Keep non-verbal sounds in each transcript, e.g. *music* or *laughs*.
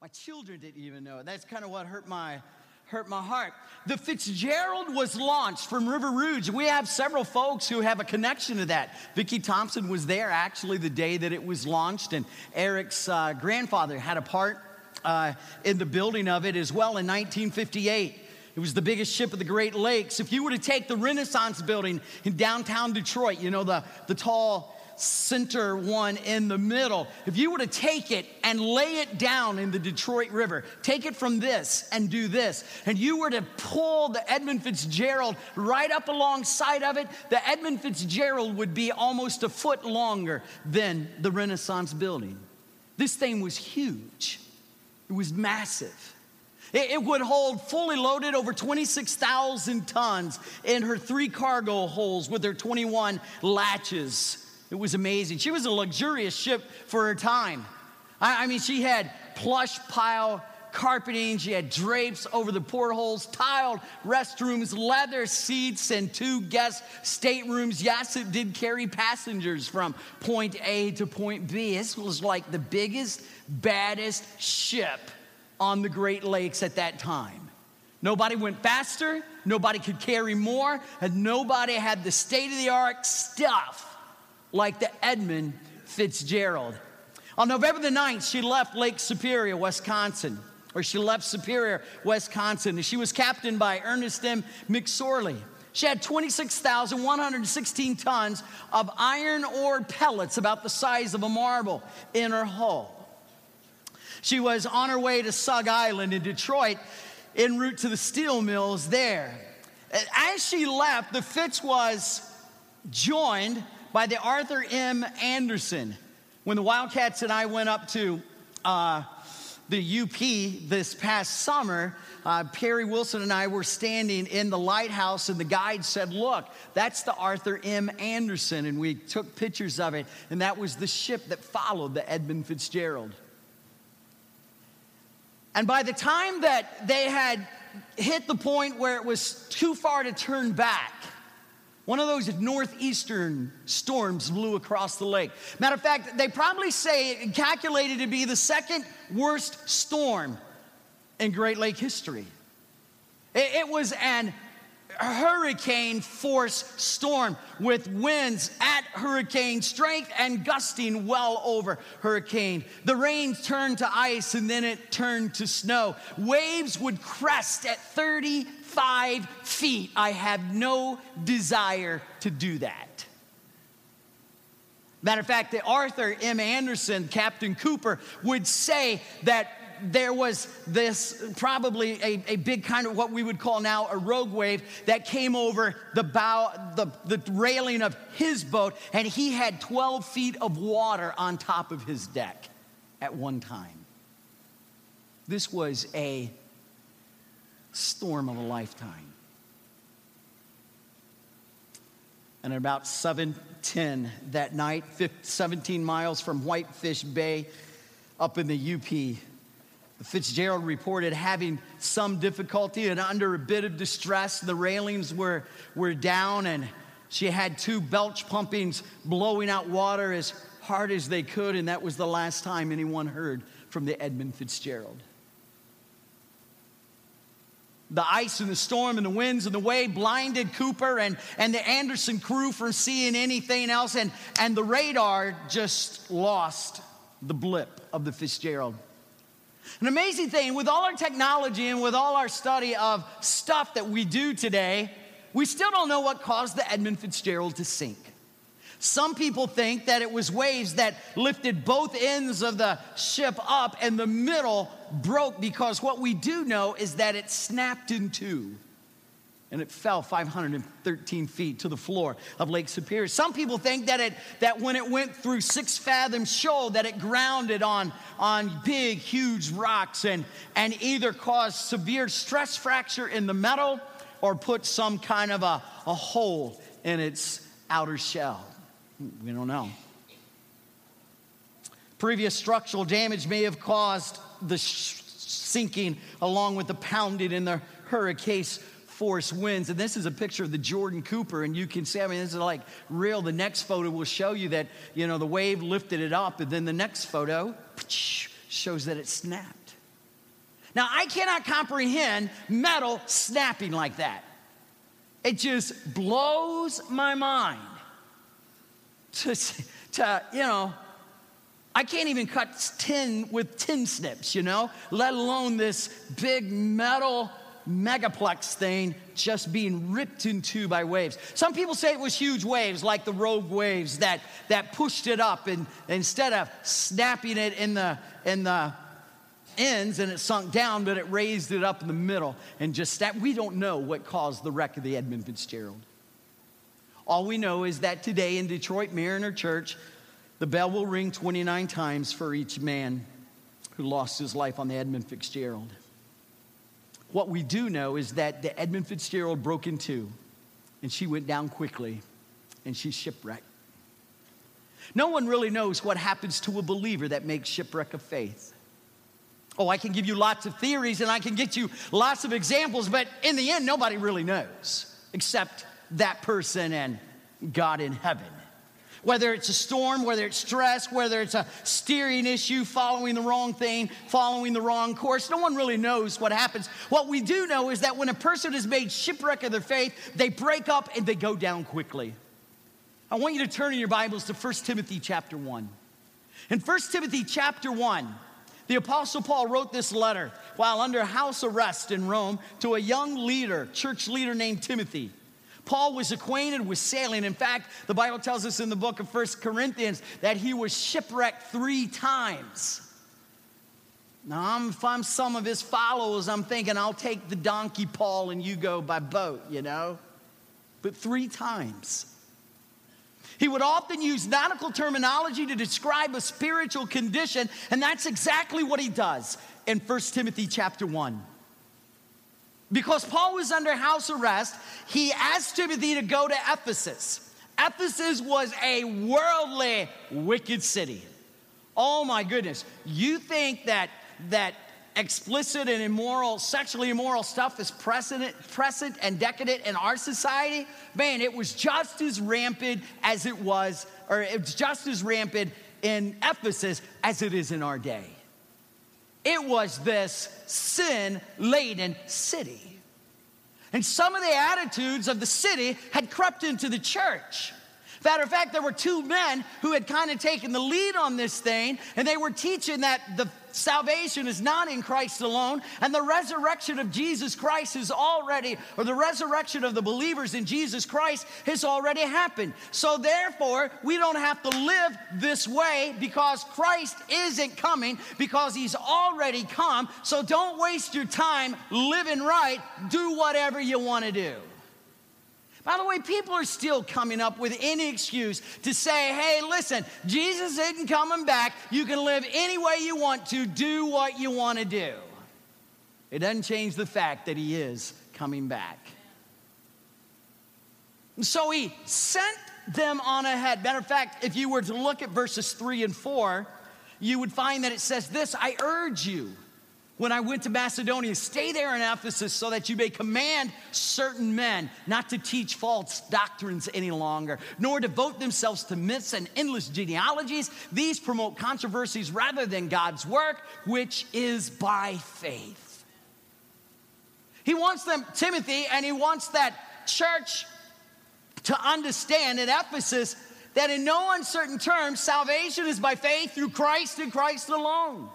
My children didn't even know. That's kind of what hurt my hurt my heart. The Fitzgerald was launched from River Rouge. We have several folks who have a connection to that. Vicki Thompson was there actually the day that it was launched, and Eric's uh, grandfather had a part uh, in the building of it as well in 1958. It was the biggest ship of the Great Lakes. If you were to take the Renaissance building in downtown Detroit, you know, the, the tall center one in the middle, if you were to take it and lay it down in the Detroit River, take it from this and do this, and you were to pull the Edmund Fitzgerald right up alongside of it, the Edmund Fitzgerald would be almost a foot longer than the Renaissance building. This thing was huge, it was massive. It, would hold fully loaded over 26,000 tons in her three cargo holds with her 21 hatches. It was amazing. She was a luxurious ship for her time. I, I mean, she had plush pile carpeting, she had drapes over the portholes, tiled restrooms, leather seats, and two guest staterooms. Yes, it did carry passengers from point A to point B. This was like the biggest, baddest ship on the Great Lakes at that time. Nobody went faster, nobody could carry more, and nobody had the state of the art stuff like the Edmund Fitzgerald. On November the 9th, she left Lake Superior, Wisconsin, or she left Superior, Wisconsin, and she was captained by Ernest M. McSorley. She had 26,116 tons of iron ore pellets, about the size of a marble, in her hull. She was on her way to Zug Island in Detroit, en route to the steel mills there. As she left, the Fitz was joined by the Arthur M. Anderson. When the Wildcats and I went up to uh, the UP this past summer, uh, Perry Wilson and I were standing in the lighthouse, and the guide said, Look, that's the Arthur M. Anderson. And we took pictures of it, and that was the ship that followed the Edmund Fitzgerald. And by the time that they had hit the point where it was too far to turn back, one of those northeastern storms blew across the lake. Matter of fact, they probably say it calculated to be the second worst storm in Great Lake history. It, it was an hurricane force storm with winds at hurricane strength and gusting well over hurricane. The rain turned to ice and then it turned to snow. Waves would crest at 35 feet. I have no desire to do that. Matter of fact, the Arthur M. Anderson, Captain Cooper, would say that there was this probably a, a big kind of what we would call now a rogue wave that came over the bow, the, the railing of his boat, and he had 12 feet of water on top of his deck at one time. This was a storm of a lifetime. And at about 7:10 that night, 17 miles from Whitefish Bay, up in the UP, Fitzgerald reported having some difficulty and under a bit of distress. The railings were, were down, and she had two bilge pumpings blowing out water as hard as they could, and that was the last time anyone heard from the Edmund Fitzgerald. The ice and the storm and the winds and the wave blinded Cooper and, and the Anderson crew from seeing anything else, and, and the radar just lost the blip of the Fitzgerald. An amazing thing with all our technology and with all our study of stuff that we do today, we still don't know what caused the Edmund Fitzgerald to sink. Some people think that it was waves that lifted both ends of the ship up and the middle broke because what we do know is that it snapped in two and it fell 513 feet to the floor of Lake Superior. Some people think that it that when it went through six fathom shoal that it grounded on, on big, huge rocks and, and either caused severe stress fracture in the metal or put some kind of a, a hole in its outer shell. We don't know. Previous structural damage may have caused the sh- sinking along with the pounding in the hurricane force winds. And this is a picture of the Jordan Cooper, and you can see, I mean, this is like real. The next photo will show you that, you know, the wave lifted it up, and then the next photo shows that it snapped. Now, I cannot comprehend metal snapping like that. It just blows my mind to, to you know, I can't even cut tin with tin snips, you know, let alone this big metal megaplex thing just being ripped in two by waves. Some people say it was huge waves, like the rogue waves that, that pushed it up, and instead of snapping it in the, in the ends and it sunk down, but it raised it up in the middle and just that. We don't know what caused the wreck of the Edmund Fitzgerald. All we know is that today in Detroit Mariner Church, the bell will ring 29 times for each man who lost his life on the Edmund Fitzgerald. What we do know is that the Edmund Fitzgerald broke in two and she went down quickly and she's shipwrecked. No one really knows what happens to a believer that makes shipwreck of faith. Oh, I can give you lots of theories and I can get you lots of examples, but in the end, nobody really knows except that person and God in heaven. Whether it's a storm, whether it's stress, whether it's a steering issue, following the wrong thing, following the wrong course, no one really knows what happens. What we do know is that when a person has made shipwreck of their faith, they break up and they go down quickly. I want you to turn in your Bibles to 1 Timothy chapter 1. In 1 Timothy chapter 1, the Apostle Paul wrote this letter while under house arrest in Rome to a young leader, church leader named Timothy. Paul was acquainted with sailing. In fact, the Bible tells us in the book of First Corinthians that he was shipwrecked three times. Now, I'm, if I'm some of his followers, I'm thinking I'll take the donkey, Paul, and you go by boat, you know? But three times. He would often use nautical terminology to describe a spiritual condition, and that's exactly what he does in 1 Timothy chapter 1. Because Paul was under house arrest, he asked Timothy to go to Ephesus. Ephesus was a worldly, wicked city. Oh my goodness. You think that, that explicit and immoral, sexually immoral stuff is present, present and decadent in our society? Man, it was just as rampant as it was, or it's just as rampant in Ephesus as it is in our day. It was this sin laden city. And some of the attitudes of the city had crept into the church. Matter of fact, there were two men who had kind of taken the lead on this thing, and they were teaching that the salvation is not in Christ alone, and the resurrection of Jesus Christ is already, or the resurrection of the believers in Jesus Christ has already happened. So therefore, we don't have to live this way because Christ isn't coming, because he's already come. So don't waste your time living right. Do whatever you want to do. By the way, people are still coming up with any excuse to say, hey, listen, Jesus isn't coming back. You can live any way you want to, do what you want to do. It doesn't change the fact that he is coming back. So he sent them on ahead. Matter of fact, if you were to look at verses three and four, you would find that it says this I urge you when I went to Macedonia, stay there in Ephesus so that you may command certain men not to teach false doctrines any longer, nor devote themselves to myths and endless genealogies. These promote controversies rather than God's work, which is by faith. He wants them, Timothy, and he wants that church to understand at Ephesus that in no uncertain terms, salvation is by faith through Christ and Christ alone.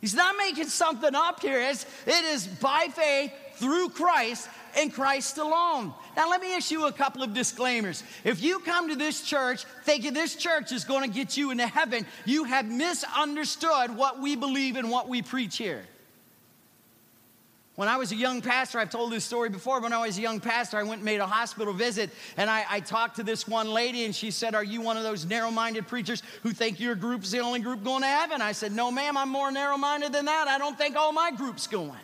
He's not making something up here. It's, it is by faith through Christ and Christ alone. Now, let me issue a couple of disclaimers. If you come to this church thinking this church is going to get you into heaven, you have misunderstood what we believe and what we preach here. When I was a young pastor, I've told this story before. When I was a young pastor, I went and made a hospital visit, and I, I talked to this one lady, and she said, Are you one of those narrow minded preachers who think your group is the only group going to heaven? I said, No, ma'am, I'm more narrow minded than that. I don't think all my group's going.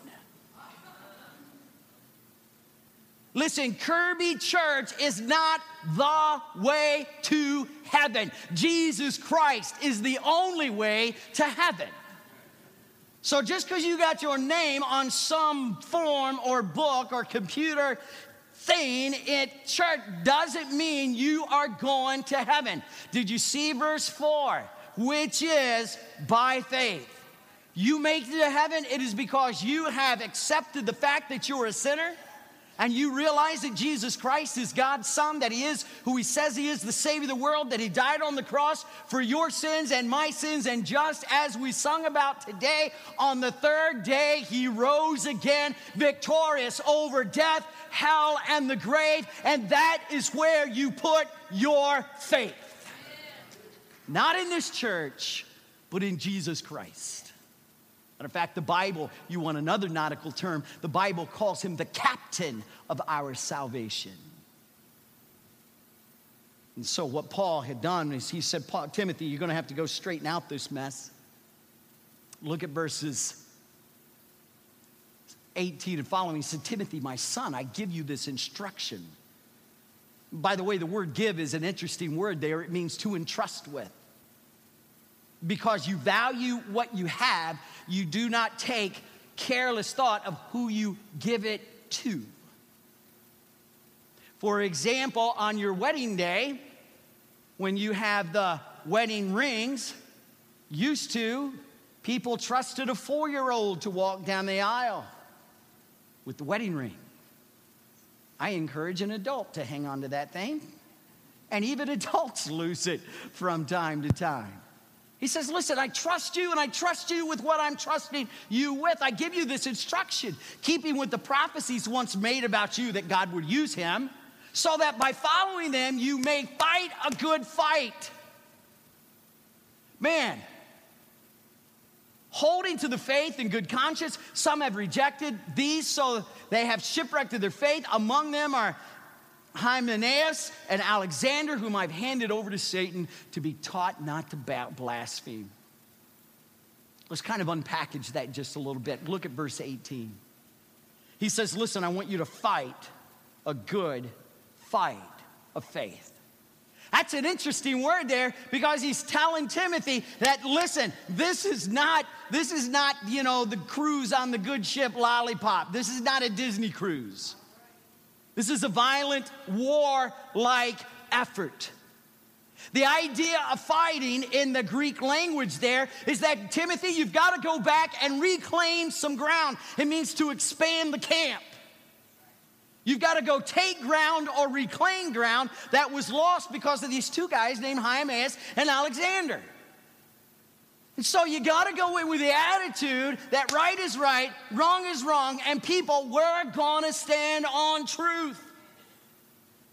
Listen, Kirby Church is not the way to heaven. Jesus Christ is the only way to heaven. So just because you got your name on some form or book or computer thing in church doesn't mean you are going to heaven. Did you see verse 4? Which is by faith. you make it to heaven, it is because you have accepted the fact that you're a sinner and you realize that Jesus Christ is God's Son, that He is who He says He is, the Savior of the world, that He died on the cross for your sins and my sins, and just as we sung about today, on the third day He rose again, victorious over death, hell, and the grave, and that is where you put your faith. Not in this church, but in Jesus Christ. Matter of fact, the Bible, you want another nautical term, the Bible calls him the captain of our salvation. And so, what Paul had done is he said, Paul, Timothy, you're going to have to go straighten out this mess. Look at verses 18 and following. He said, Timothy, my son, I give you this instruction. By the way, the word give is an interesting word there. It means to entrust with because you value what you have, you do not take careless thought of who you give it to. For example, on your wedding day, when you have the wedding rings, used to, people trusted a four year old to walk down the aisle with the wedding ring. I encourage an adult to hang on to that thing, and even *laughs* adults lose it from time to time. He says, Listen, I trust you and I trust you with what I'm trusting you with. I give you this instruction, keeping with the prophecies once made about you that God would use him, so that by following them you may fight a good fight. Man, holding to the faith and good conscience, some have rejected these, so they have shipwrecked their faith. Among them are Hymenaeus and Alexander, whom I've handed over to Satan to be taught not to blaspheme. Let's kind of unpackage that just a little bit. Look at verse 18. He says, Listen, I want you to fight a good fight of faith. That's an interesting word there because he's telling Timothy that listen, this is not this is not, you know, the cruise on the good ship lollipop. This is not a Disney cruise. This is a violent, war like effort. The idea of fighting in the Greek language there is that, Timothy, you've got to go back and reclaim some ground. It means to expand the camp. You've got to go take ground or reclaim ground that was lost because of these two guys named Hymenaeus and Alexander. And so you got to go in with the attitude that right is right, wrong is wrong, and people, we're going to stand on truth.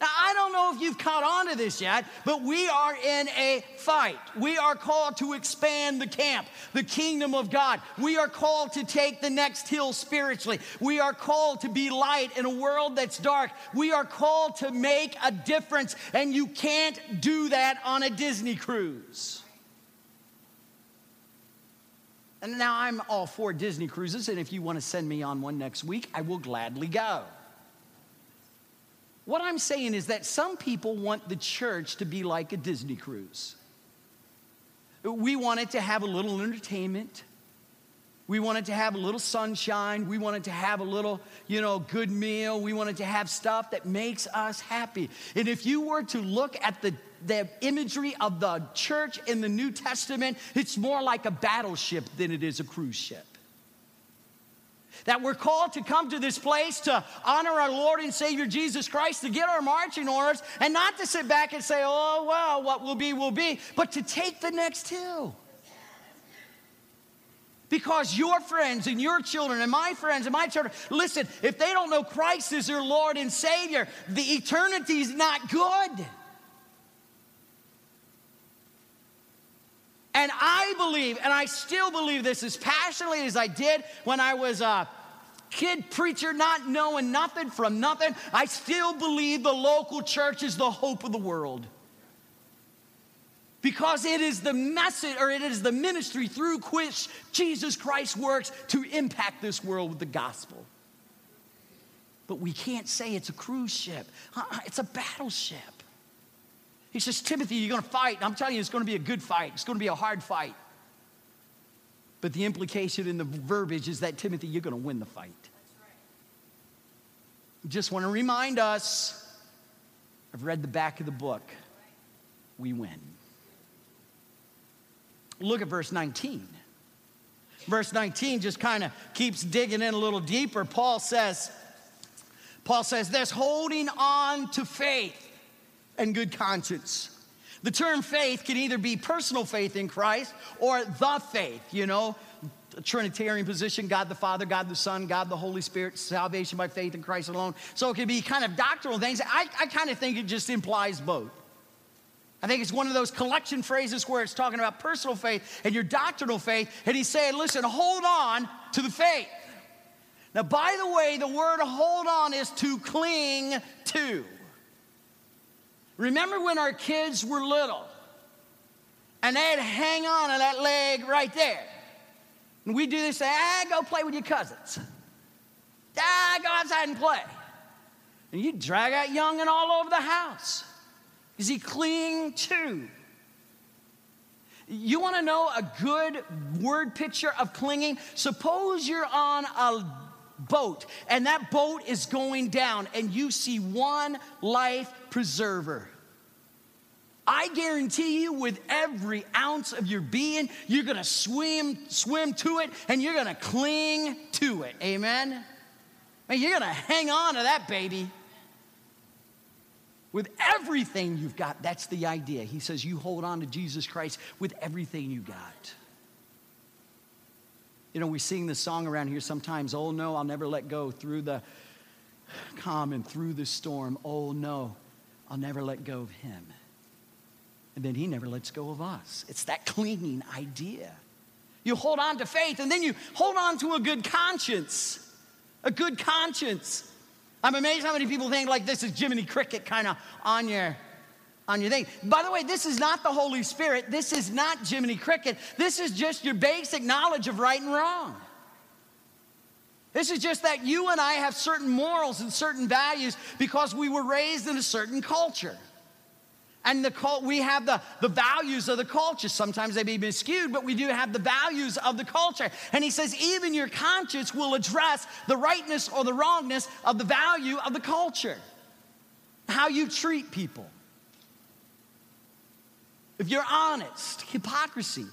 Now, I don't know if you've caught on to this yet, but we are in a fight. We are called to expand the camp, the kingdom of God. We are called to take the next hill spiritually. We are called to be light in a world that's dark. We are called to make a difference, and you can't do that on a Disney cruise. And now I'm all for Disney cruises, and if you want to send me on one next week, I will gladly go. What I'm saying is that some people want the church to be like a Disney cruise. We want it to have a little entertainment. We wanted to have a little sunshine. We wanted to have a little, you know, good meal. We wanted to have stuff that makes us happy. And if you were to look at the the imagery of the church in the New Testament, it's more like a battleship than it is a cruise ship. That we're called to come to this place to honor our Lord and Savior Jesus Christ, to get our marching orders, and not to sit back and say, oh, well, what will be, will be, but to take the next hill. Because your friends and your children and my friends and my children, listen, if they don't know Christ as their Lord and Savior, the eternity is not good. And I believe, and I still believe this as passionately as I did when I was a kid preacher, not knowing nothing from nothing. I still believe the local church is the hope of the world. Because it is the message, or it is the ministry through which Jesus Christ works to impact this world with the gospel. But we can't say it's a cruise ship, uh-uh, it's a battleship. He says, Timothy, you're going to fight. I'm telling you, it's going to be a good fight. It's going to be a hard fight. But the implication in the verbiage is that, Timothy, you're going to win the fight. Just want to remind us I've read the back of the book. We win. Look at verse 19. Verse 19 just kind of keeps digging in a little deeper. Paul says, Paul says this holding on to faith and good conscience. The term faith can either be personal faith in Christ or the faith, you know, Trinitarian position God the Father, God the Son, God the Holy Spirit, salvation by faith in Christ alone. So it can be kind of doctrinal things. I, I kind of think it just implies both. I think it's one of those collection phrases where it's talking about personal faith and your doctrinal faith. And he's saying, listen, hold on to the faith. Now, by the way, the word hold on is to cling to. Remember when our kids were little and they'd hang on to that leg right there? And we'd do this, say, ah, go play with your cousins. Ah, go outside and play. And you drag that youngin' all over the house. Is he clinging to? You want to know a good word picture of clinging? Suppose you're on a boat and that boat is going down and you see one life preserver. I guarantee you, with every ounce of your being, you're gonna swim, swim to it, and you're gonna cling to it. Amen? Man, you're gonna hang on to that baby with everything you've got. That's the idea. He says, You hold on to Jesus Christ with everything you got. You know, we sing this song around here sometimes, Oh no, I'll never let go through the calm and through the storm. Oh no, I'll never let go of him. And then he never lets go of us. It's that clinging idea. You hold on to faith and then you hold on to a good conscience. A good conscience. I'm amazed how many people think like this is Jiminy Cricket kind of on your on your thing. By the way, this is not the Holy Spirit. This is not Jiminy Cricket. This is just your basic knowledge of right and wrong. This is just that you and I have certain morals and certain values because we were raised in a certain culture. And the cult, we have the, the values of the culture. Sometimes they may be skewed, but we do have the values of the culture. And he says, even your conscience will address the rightness or the wrongness of the value of the culture. How you treat people. If you're honest, hypocrisy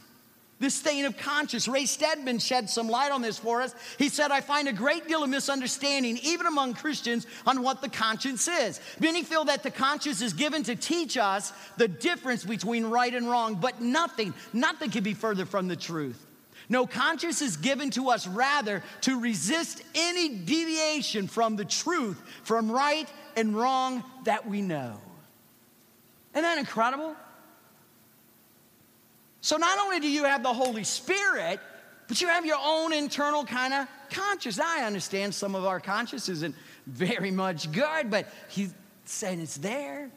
this stain of conscience. Ray Stedman shed some light on this for us. He said, I find a great deal of misunderstanding, even among Christians, on what the conscience is. Many feel that the conscience is given to teach us the difference between right and wrong, but nothing, nothing can be further from the truth. No, conscience is given to us rather to resist any deviation from the truth, from right and wrong that we know. Isn't that incredible? So not only do you have the Holy Spirit, but you have your own internal kind of conscience. I understand some of our conscience isn't very much good, but he's saying it's there.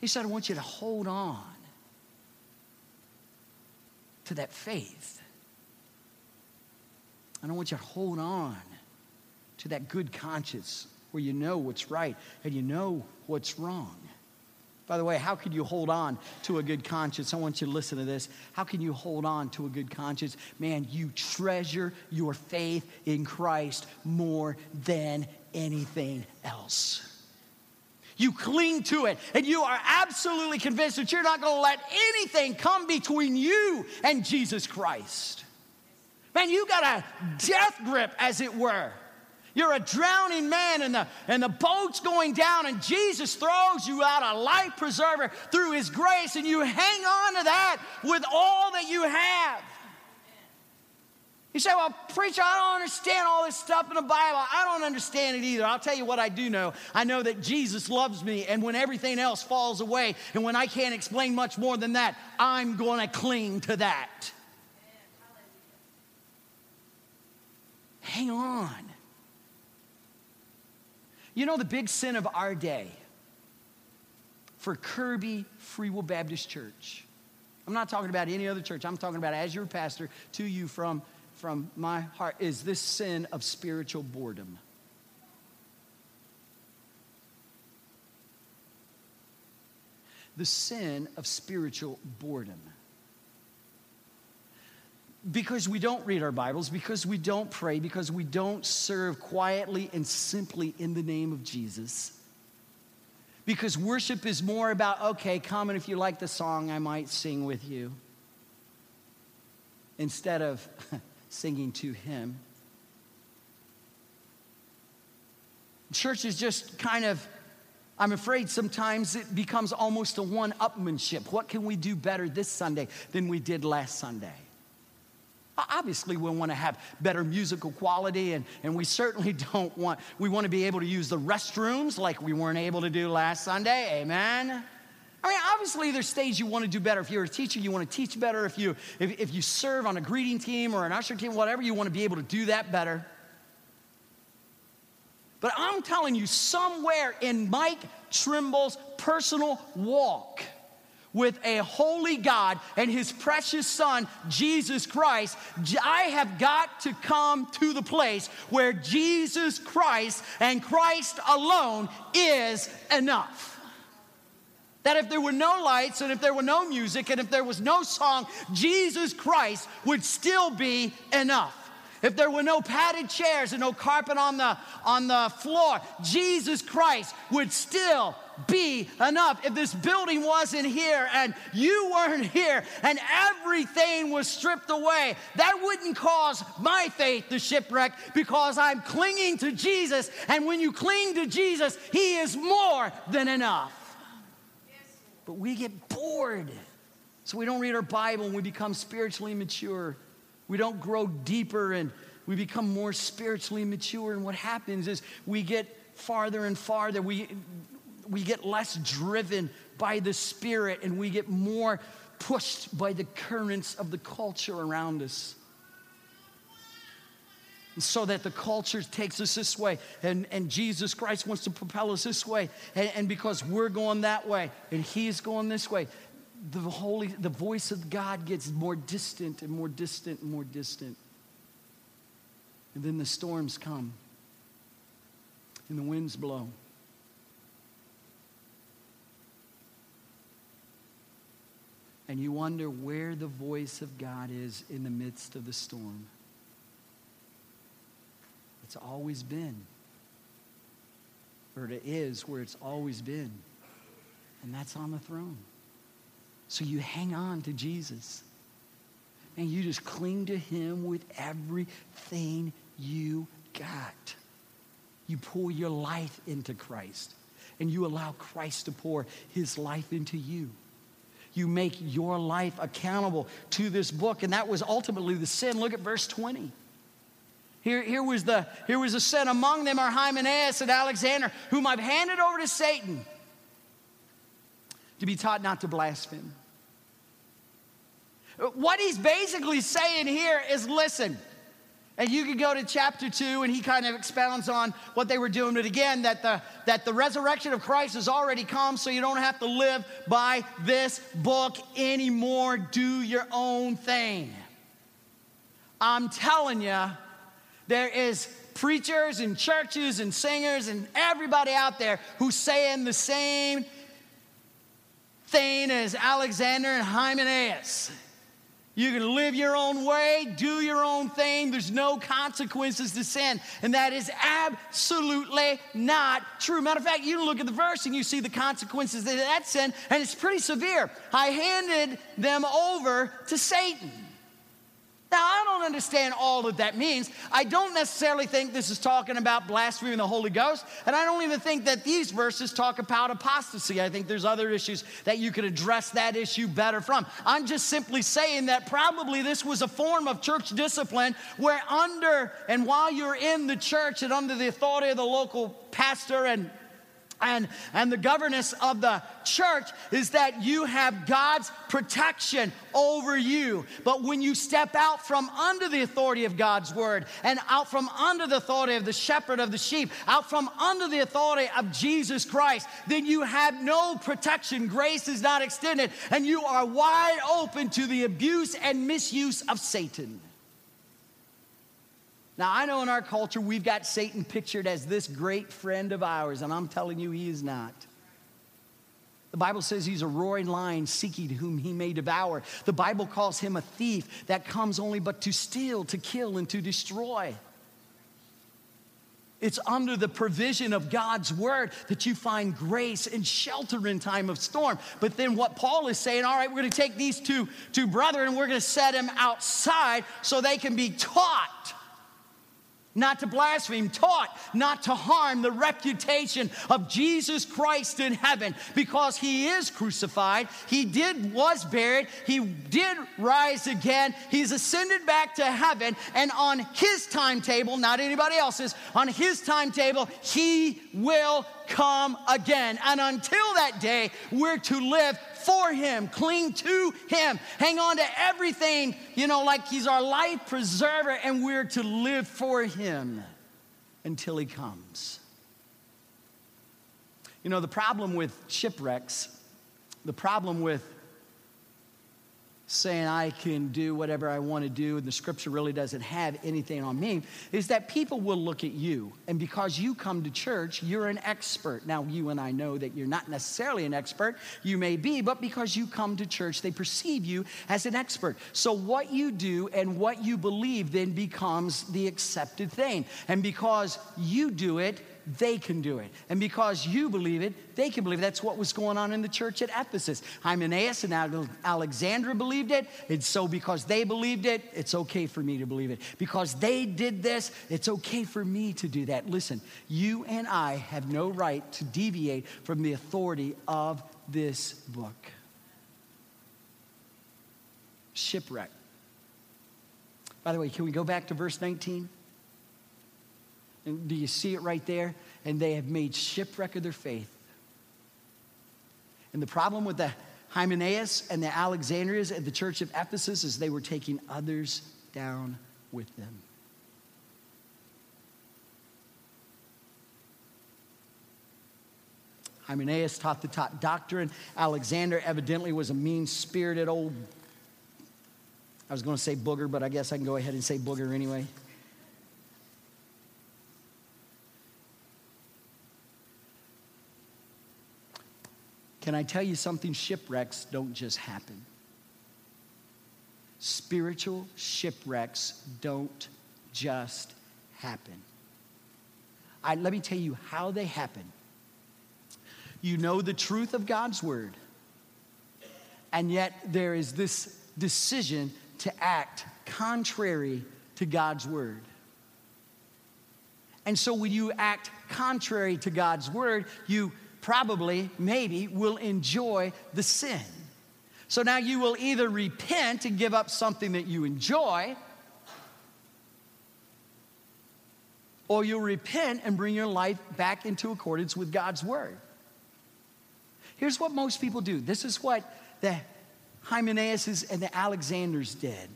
He said, I want you to hold on to that faith. I don't want you to hold on to that good conscience where you know what's right and you know what's wrong. By the way, how can you hold on to a good conscience? I want you to listen to this. How can you hold on to a good conscience? Man, you treasure your faith in Christ more than anything else. You cling to it, and you are absolutely convinced that you're not going to let anything come between you and Jesus Christ. Man, you got a death grip, as it were. You're a drowning man and the, and the boat's going down, and Jesus throws you out a life preserver through his grace, and you hang on to that with all that you have. You say, Well, preacher, I don't understand all this stuff in the Bible. I don't understand it either. I'll tell you what I do know. I know that Jesus loves me, and when everything else falls away, and when I can't explain much more than that, I'm going to cling to that. Hang on. You know the big sin of our day for Kirby Free Will Baptist Church? I'm not talking about any other church. I'm talking about as your pastor to you from, from my heart is this sin of spiritual boredom. The sin of spiritual boredom because we don't read our Bibles, because we don't pray, because we don't serve quietly and simply in the name of Jesus. Because worship is more about, okay, come and if you like the song, I might sing with you. instead of *laughs* singing to Him. Church is just kind of, I'm afraid sometimes it becomes almost a one upmanship. What can we do better this Sunday than we did last Sunday? Obviously, we want to have better musical quality, and, and we certainly *laughs* don't want, we want to be able to use the restrooms like we weren't able to do last Sunday. Amen. I mean, obviously, there's things you want to do better. If you're a teacher, you want to teach better. If you, if, if you serve on a greeting team or an usher team, whatever, you want to be able to do that better. But I'm telling you, somewhere in Mike Trimble's personal walk with a holy God and his precious son, Jesus Christ, I have got to come to the place where Jesus Christ and Christ alone is enough. That if there were no lights and if there were no music and if there was no song, Jesus Christ would still be enough. If there were no padded chairs and no carpet on the, on the floor, Jesus Christ would still be enough. If this building wasn't here and you weren't here and everything was stripped away, that wouldn't cause my faith to shipwreck because I'm clinging to Jesus. And when you cling to Jesus, He is more than enough. But we get bored. So we don't read our Bible and we become spiritually mature. We don't grow deeper and we become more spiritually mature. And what happens is we get farther and farther. We, we get less driven by the Spirit and we get more pushed by the currents of the culture around us. So that the culture takes us this way and, and jesus christ wants to propel us this way. And, and because we're going that way and he's going this way the holy the voice of god gets more distant and more distant and more distant. And then the storms come and the winds blow and you wonder where the voice of god is in the midst of the storm it's always been. Or it is where it's always been. And that's on the throne. So you hang on to Jesus. And you just cling to him with everything you got. You pour your life into Christ. And you allow Christ to pour his life into you. You make your life accountable to this book. And that was ultimately the sin. Look at verse 20. Here, here, was the, here was a sin. Among them are Hymenaeus and Alexander, whom I've handed over to Satan to be taught not to blaspheme. What he's basically saying here is listen, and you can go to chapter two, and he kind of expounds on what they were doing. But again, that the, that the resurrection of Christ has already come, so you don't have to live by this book anymore. Do your own thing. I'm telling you, there is preachers and churches and singers and everybody out there who's saying the same thing as Alexander and Hymenaeus. You can live your own way, do your own thing. There's no consequences to sin. And that is absolutely not true. Matter of fact, you look at the verse and you see the consequences of that sin, and it's pretty severe. I handed them over to Satan. Now, I don't understand all that that means. I don't necessarily think this is talking about blaspheming the Holy Ghost, and I don't even think that these verses talk about apostasy. I think there's other issues that you could address that issue better from. I'm just simply saying that probably this was a form of church discipline where, under and while you're in the church and under the authority of the local pastor and and, and the governance of the church is that you have God's protection over you. But when you step out from under the authority of God's word and out from under the authority of the shepherd of the sheep, out from under the authority of Jesus Christ, then you have no protection. Grace is not extended, and you are wide open to the abuse and misuse of Satan. Now, I know in our culture we've got Satan pictured as this great friend of ours, and I'm telling you, he is not. The Bible says he's a roaring lion seeking whom he may devour. The Bible calls him a thief that comes only but to steal, to kill, and to destroy. It's under the provision of God's word that you find grace and shelter in time of storm. But then what Paul is saying, all right, we're going to take these two, two brethren and we're going to set them outside so they can be taught not to blaspheme, taught not to harm the reputation of Jesus Christ in heaven because he is crucified. He did was buried, he did rise again. He's ascended back to heaven and on his timetable, not anybody else's, on his timetable, he will come again. And until that day, we're to live for Him, cling to Him, hang on to everything, you know, like He's our life preserver, and we're to live for Him until He comes. You know, the problem with shipwrecks, the problem with saying I can do whatever I want to do and the scripture really doesn't have anything on me is that people will look at you. And because you come to church, you're an expert. Now, you and I know that you're not necessarily an expert. You may be, but because you come to church, they perceive you as an expert. So, what you do and what you believe then becomes the accepted thing. And because you do it, they can do it. And because you believe it, they can believe it. That's what was going on in the church at Ephesus. Hymenaeus and Alexandra believed it. And so because they believed it, it's okay for me to believe it. Because they did this, it's okay for me to do that. Listen, you and I have no right to deviate from the authority of this book. Shipwreck. By the way, can we go back to verse 19? And do you see it right there? And they have made shipwreck of their faith. And the problem with the Hymenaeus and the Alexandrias at the church of Ephesus is they were taking others down with them. Hymenaeus taught the top doctrine. Alexander evidently was a mean spirited old, I was going to say booger, but I guess I can go ahead and say booger anyway. Can I tell you something? Shipwrecks don't just happen. Spiritual shipwrecks don't just happen. I, let me tell you how they happen. You know the truth of God's word, and yet there is this decision to act contrary to God's word. And so when you act contrary to God's word, you probably, maybe, will enjoy the sin. So now you will either repent and give up something that you enjoy, or you'll repent and bring your life back into accordance with God's word. Here's what most people do this is what the Hymenaeus and the Alexanders did.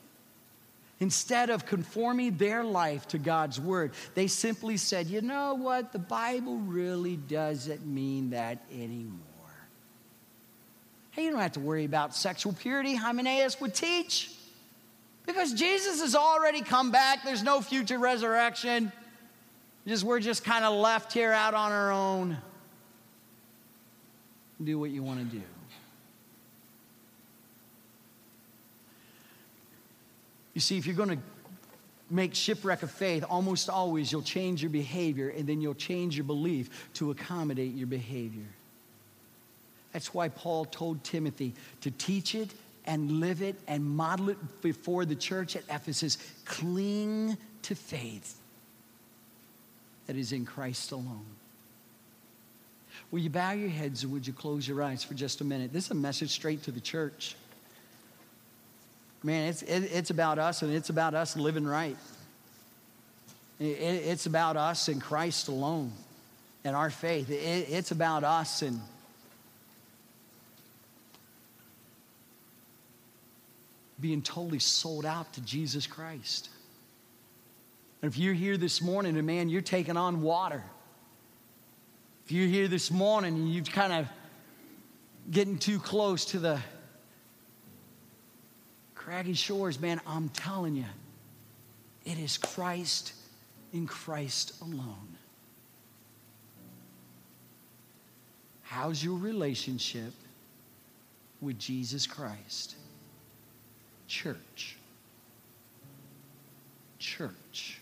Instead of conforming their life to God's word, they simply said, you know what? The Bible really doesn't mean that anymore. Hey, you don't have to worry about sexual purity, Hymenaeus would teach. Because Jesus has already come back, there's no future resurrection. Just, we're just kind of left here out on our own. Do what you want to do. You see, if you're going to make shipwreck of faith, almost always you'll change your behavior and then you'll change your belief to accommodate your behavior. That's why Paul told Timothy to teach it and live it and model it before the church at Ephesus. Cling to faith that is in Christ alone. Will you bow your heads and would you close your eyes for just a minute? This is a message straight to the church. Man, it's, it, it's about us and it's about us living right. It, it's about us and Christ alone and our faith. It, it's about us and being totally sold out to Jesus Christ. And if you're here this morning and man, you're taking on water. If you're here this morning and you've kind of getting too close to the craggy shores, man, I'm telling you, it is Christ in Christ alone. How's your relationship with Jesus Christ? Church. Church.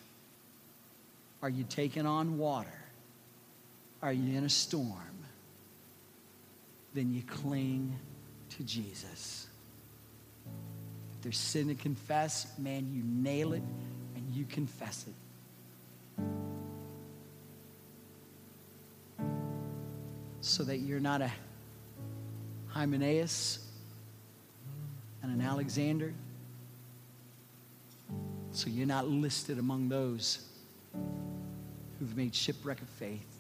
Are you taking on water? Are you in a storm? Then you cling to Jesus. There's sin to confess, man, you nail it and you confess it. So that you're not a Hymenaeus and an Alexander. So you're not listed among those who've made shipwreck of faith.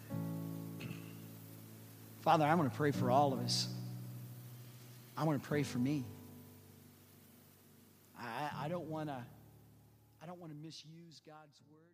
Father, I want to pray for all of us. I want to pray for me. I, don't want to I don't want to misuse God's word.